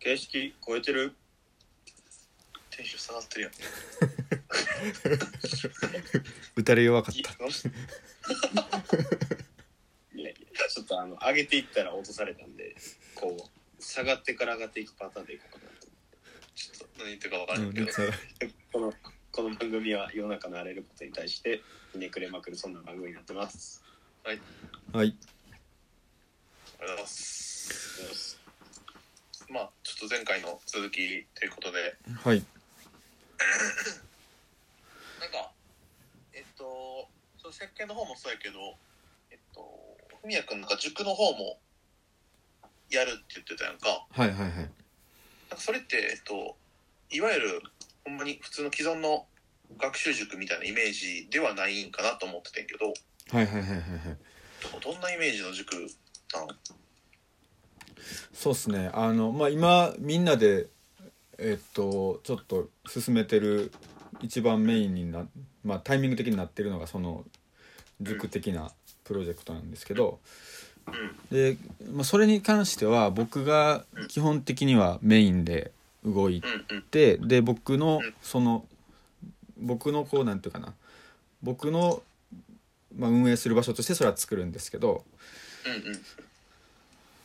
形式超えてる？テンション下がってるやん。打たれ弱かっいたい。やいやちょっとあの上げていったら落とされたんでこう下がってから上がっていくパターンでいこうかなとちょっと何言ってるか分からうんんけど、熱上がこのこの番組は世の中のあらゆることに対してひねくれまくるそんな番組になってます。はい。ありがとうございますまあちょっと前回の続きということで。はい。なんかえっとその石鹸の方もそうやけどえっと文也君なんか塾の方もやるって言ってたやんか。はいはいはい。なんかそれってえっといわゆるほんまに普通の既存の学習塾みたいなイメージではないんかなと思っててんけど。はいはいはいはいはい。どんなイメージの塾なのそうっすね。あのまあ今みんなでえっとちょっと進めてる一番メインになまあタイミング的になってるのがその塾的なプロジェクトなんですけどで、まあ、それに関しては僕が基本的にはメインで動いてで僕のその僕のこうなんていうかな。僕の、まあ、運営する場所としてそれは作るんですけど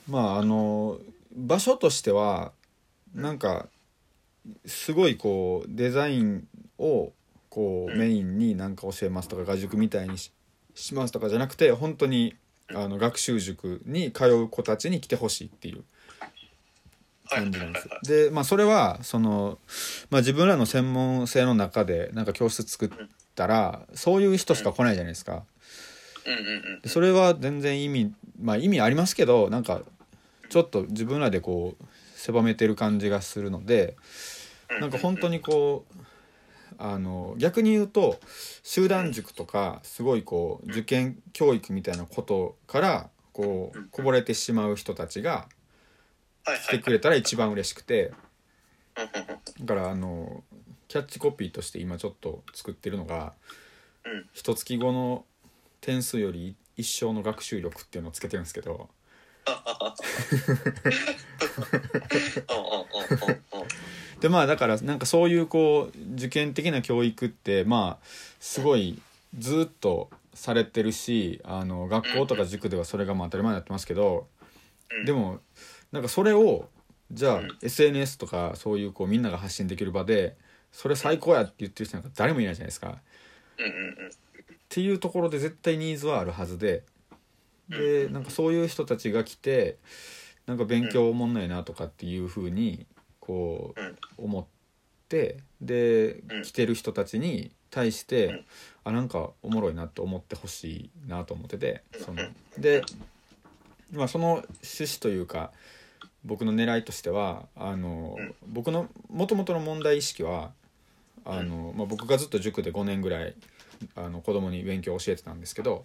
まああの場所としてはなんかすごいこうデザインをこううん。メインになんか教えますとか画塾みたいにししますとかじゃなくて本当にあの学習塾に通う子たちに来てほしいっていうはい。感じなんですでまあそれはその、まあ、自分らの専門性の中でなんか教室作ったらそういう人しか来ないじゃないですか。それは全然意味まあ意味ありますけどなんかちょっと自分らでこう狭めてる感じがするのでなんか本当にこうあの逆に言うと集団塾とかすごいこう受験教育みたいなことからこうこぼれてしまう人たちがはい来てくれたら一番嬉しくてだからあのキャッチコピーとして今ちょっと作ってるのがうん「一月後の点数より一生の学習力」っていうのをつけてるんですけど。でまあだからなんかそういうこう受験的な教育ってまあすごいずっとされてるしあの学校とか塾ではそれがまあ当たり前になってますけどうん。でもなんかそれをじゃあうん。SNS とかそういうこうみんなが発信できる場でそれ最高やって言ってる人なんか誰もいないじゃないですか。うんうんうん。っていうところで絶対ニーズはあるはずででなんかそういう人たちが来てなんか勉強おもんないなとかっていうふうにこう思ってでうん。来てる人たちに対して、うん。あなんかおもろいなと思ってほしいなと思っててそのうん。で、まあ、その趣旨というか僕の狙いとしてはあの、うん。僕のもともとの問題意識はあの、まあ、僕がずっと塾で5年ぐらいあの子供に勉強を教えてたんですけどうん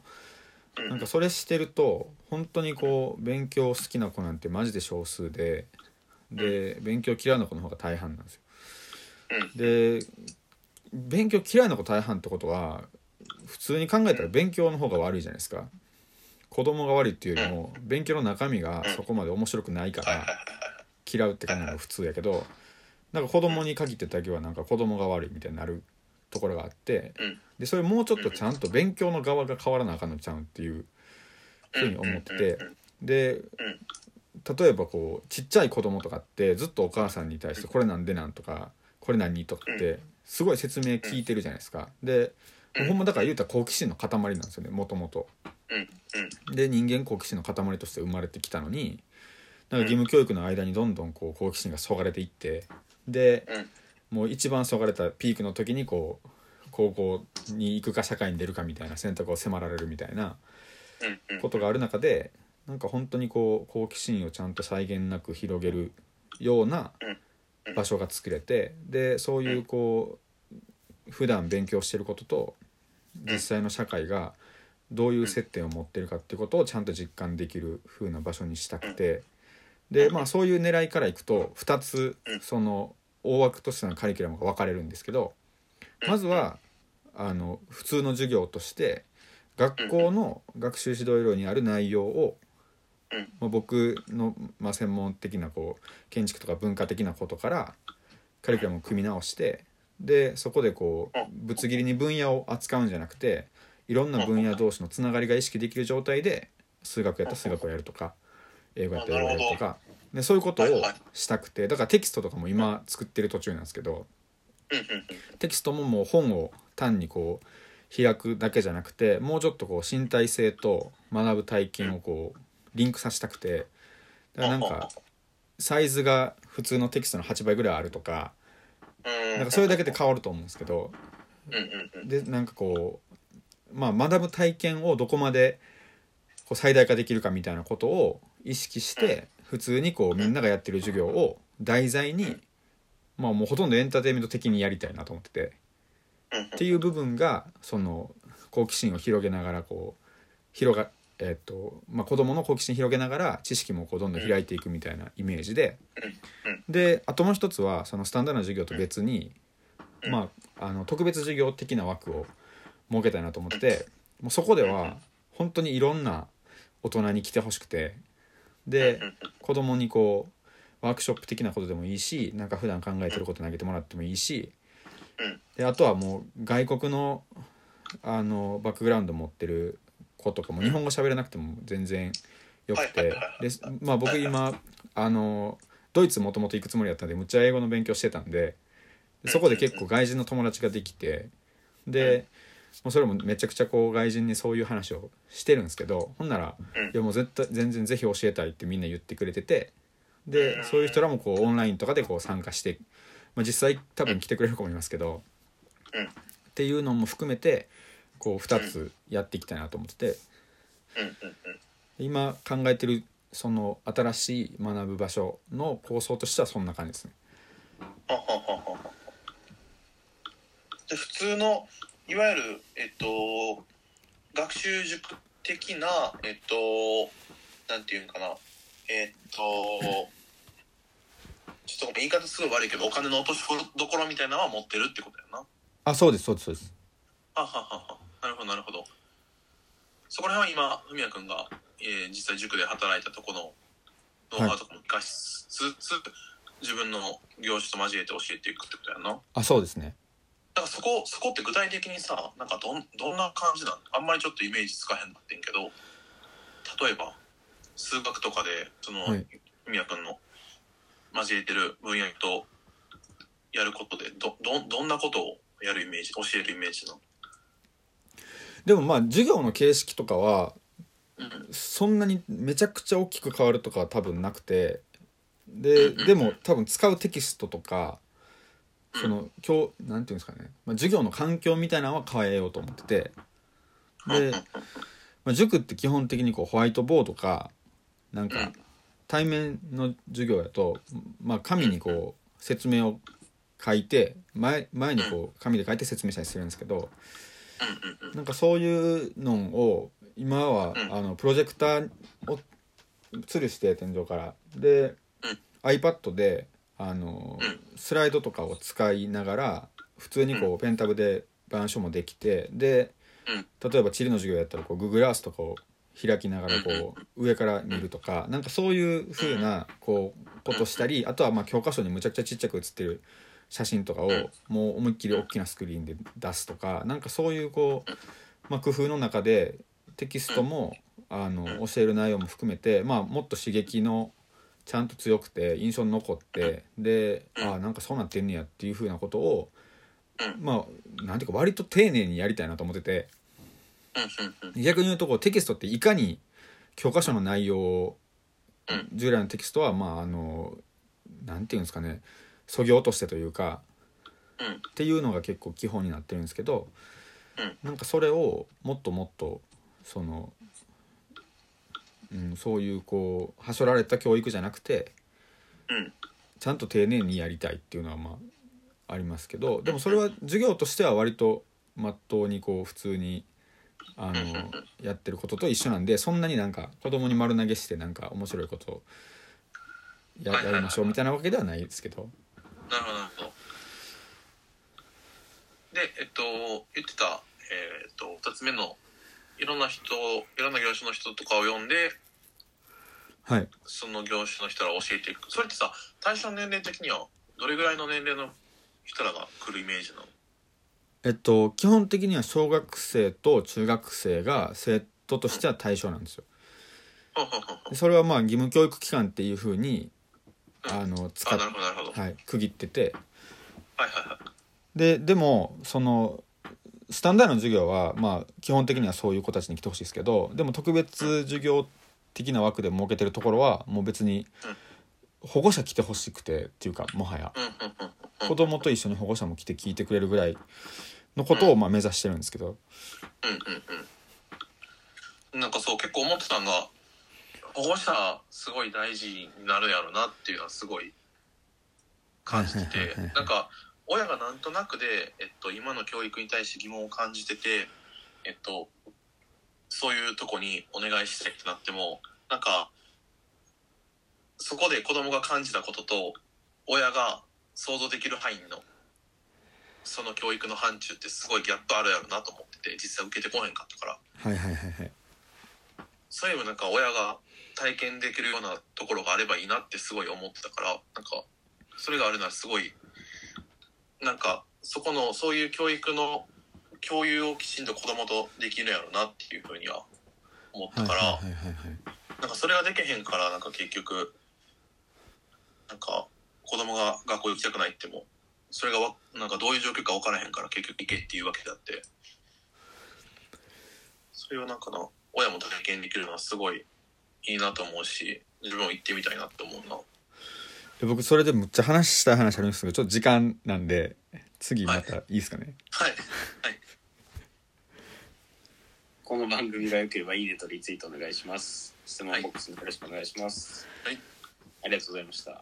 なんかそれしてると本当にこう勉強好きな子なんてマジで少数でで勉強嫌いな子の方が大半なんですよ。で勉強嫌いな子大半ってことは普通に考えたら勉強の方が悪いじゃないですか。子供が悪いっていうよりも勉強の中身がそこまで面白くないから嫌うって考えるのが普通やけどなんか子供に限ってだけはなんか子供が悪いみたいになるところがあってうんでそれもうちょっとちゃんと勉強の側が変わらなあかんのちゃうんっていうふうに思っててで例えばこうちっちゃい子供とかってずっとお母さんに対して「これなんでなん?」とか「これ何?」とかってすごい説明聞いてるじゃないですか。でほんまだから言うたら好奇心の塊なんですよねもともと。で人間好奇心の塊として生まれてきたのになんか義務教育の間にどんどんこう好奇心がそがれていってでもう一番そがれたピークの時にこう高校に行くか社会に出るかみたいな選択を迫られるみたいなことがある中でなんか本当にこう好奇心をちゃんと際限なく広げるような場所が作れてでそういうこう普段勉強してることと実際の社会がどういう接点を持ってるかっていうことをちゃんと実感できる風な場所にしたくてでまあそういう狙いからいくと2つその大枠としてのカリキュラムが分かれるんですけどまずはあの普通の授業として学校の学習指導要領にある内容をまあ、僕の、まあ、専門的なこう建築とか文化的なことからカリキュラムを組み直してでそこでこうぶつ切りに分野を扱うんじゃなくていろんな分野同士のつながりが意識できる状態で数学やったら数学をやるとか英語やったら英語やるとかでそういうことをしたくてだからテキストとかも今作ってる途中なんですけどテキストももう本を単にこう開くだけじゃなくてもうちょっとこう身体性と学ぶ体験をこうリンクさせたくてだからなんかサイズが普通のテキストの8倍ぐらいあるとかうん。なんかそれだけで変わると思うんですけどでなんかこうまあ学ぶ体験をどこまでこう最大化できるかみたいなことを意識して普通にこうみんながやってる授業を題材にまあもうほとんどエンターテインメント的にやりたいなと思ってて。っていう部分がその好奇心を広げながらこう広がえっとまあ、子供の好奇心広げながら知識もこうどんどん開いていくみたいなイメージで。であともう一つはそのスタンダードな授業と別に、まあ、あの特別授業的な枠を設けたいなと思ってもうそこでは本当にいろんな大人に来てほしくて。で子供にこうワークショップ的なことでもいいしなんか普段考えてること投げてもらってもいいしであとはもう外国のあのバックグラウンド持ってる子とかも日本語喋れなくても全然よくてでまあ僕今あのドイツもともと行くつもりだったんでむっちゃ英語の勉強してたんでそこで結構外人の友達ができてでもうそれもめちゃくちゃこう外人にそういう話をしてるんですけどほんなら「うん。いやもう絶対全然ぜひ教えたい」ってみんな言ってくれててでそういう人らもこうオンラインとかでこう参加して、まあ、実際多分来てくれる子もいますけど、うん。っていうのも含めてこう2つやっていきたいなと思ってて今考えてるその新しい学ぶ場所の構想としてはそんな感じですね。普通のいわゆるえっと学習塾的なえっとなんていうんかな。えっとちょっと言い方すごい悪いけどお金の落としどころみたいなのは持ってるってことやな。あそうですそうですそうです。はははは。なるほどなるほど。そこら辺は今文也君が、えー実際塾で働いたとこのノウハウとかも生かしつつ、自分の業種と交えて教えていくってことやな。あそうですね。だからそこそこって具体的にさなんかどんどんな感じなのあんまりちょっとイメージつかへんなってんけど例えば数学とかでその、はい。文也君の交えてる分野とやることでどどどんなことをやるイメージ教えるイメージなの？でもまあ授業の形式とかはうん。そんなにめちゃくちゃ大きく変わるとかは多分なくて。ででも多分使うテキストとかその今日なんていうんですかね、まあ、授業の環境みたいなのは変えようと思ってて。で、まあ、塾って基本的にこうホワイトボードかなんかうん。対面の授業やと、まあ、紙にこう説明を書いて前前にこう紙で書いて説明したりするんですけどなんかそういうのを今はうん。あのプロジェクターを吊るして天井から。で、iPad であのうん。スライドとかを使いながら普通にこうペンタブで板書もできてで例えば地理の授業やったらこう Google Earth とかを開きながらこう上から見るとかなんかそういう風なこうことしたりあとはまあ教科書にむちゃくちゃちっちゃく写ってる写真とかをもう思いっきり大きなスクリーンで出すとかなんかそういうこう、まあ、工夫の中でテキストもあの教える内容も含めて、まあ、もっと刺激のちゃんと強くて印象に残ってでああなんかそうなってんねやっていう風なことをまあなんていうか割と丁寧にやりたいなと思ってて。逆に言うとこうテキストっていかに教科書の内容をうん従来のテキストはまああのなんていうんですかねそぎ落としてというかうん。っていうのが結構基本になってるんですけど、うん。なんかそれをもっともっとその、うん、そういうこうはしょられた教育じゃなくてうん。ちゃんと丁寧にやりたいっていうのはまあありますけどでもそれは授業としては割とまっとうにこう普通にあのやってることと一緒なんでそんなになんか子供に丸投げしてなんか面白いことをややりましょうみたいなわけではないですけど。なるほどなるほど。でえっと言ってたえっと2つ目のいろんな人いろんな業種の人とかを読んではい。その業種の人ら教えていく。それってさ対象年齢的にはどれぐらいの年齢の人らが来るイメージなの？えっと基本的には小学生と中学生が生徒としては対象なんですよ。それはまあ義務教育機関っていうふうにあの使あっなるほどなるほど、はい、はい、区切ってて。はいはい。ででもそのスタンダードの授業はまあ基本的にはそういう子たちに来てほしいですけどでも特別授業的な枠で設けてるところはもう別に保護者来てほしくてっていうかもはや。子供と一緒に保護者も来て聞いてくれるぐらいのことをまあ目指してるんですけど。うんうんうんなんかそう結構思ってたのが保護者すごい大事になるやろなっていうのはすごい感じてなんか親がなんとなくで、えっと、今の教育に対して疑問を感じててえっとそういうとこにお願いしたいってなってもなんかそこで子供が感じたことと親が想像できる範囲のその教育の範疇ってすごいギャップあるやろなと思ってて実際受けてこへんかったから。はいはいはいはい。そういうのなんか親が体験できるようなところがあればいいなってすごい思ってたからなんかそれがあるならすごいなんかそこのそういう教育の共有をきちんと子供とできるやろなっていうふうには思ったから、はいはいはいはいなんかそれができへんからなんか結局なんか子供が学校行きたくないってもそれがわなんかどういう状況か分からへんから結局行けっていうわけであって。それをなんかな親も体験できるのはすごいいいなと思うし自分も行ってみたいなって思うなで僕それでむっちゃ話したい話あるんですけどちょっと時間なんで次またい。いですかね、はい。この番組が良ければいいねとリツイートお願いします。質問ボックスによろしくお願いします。はい。ありがとうございました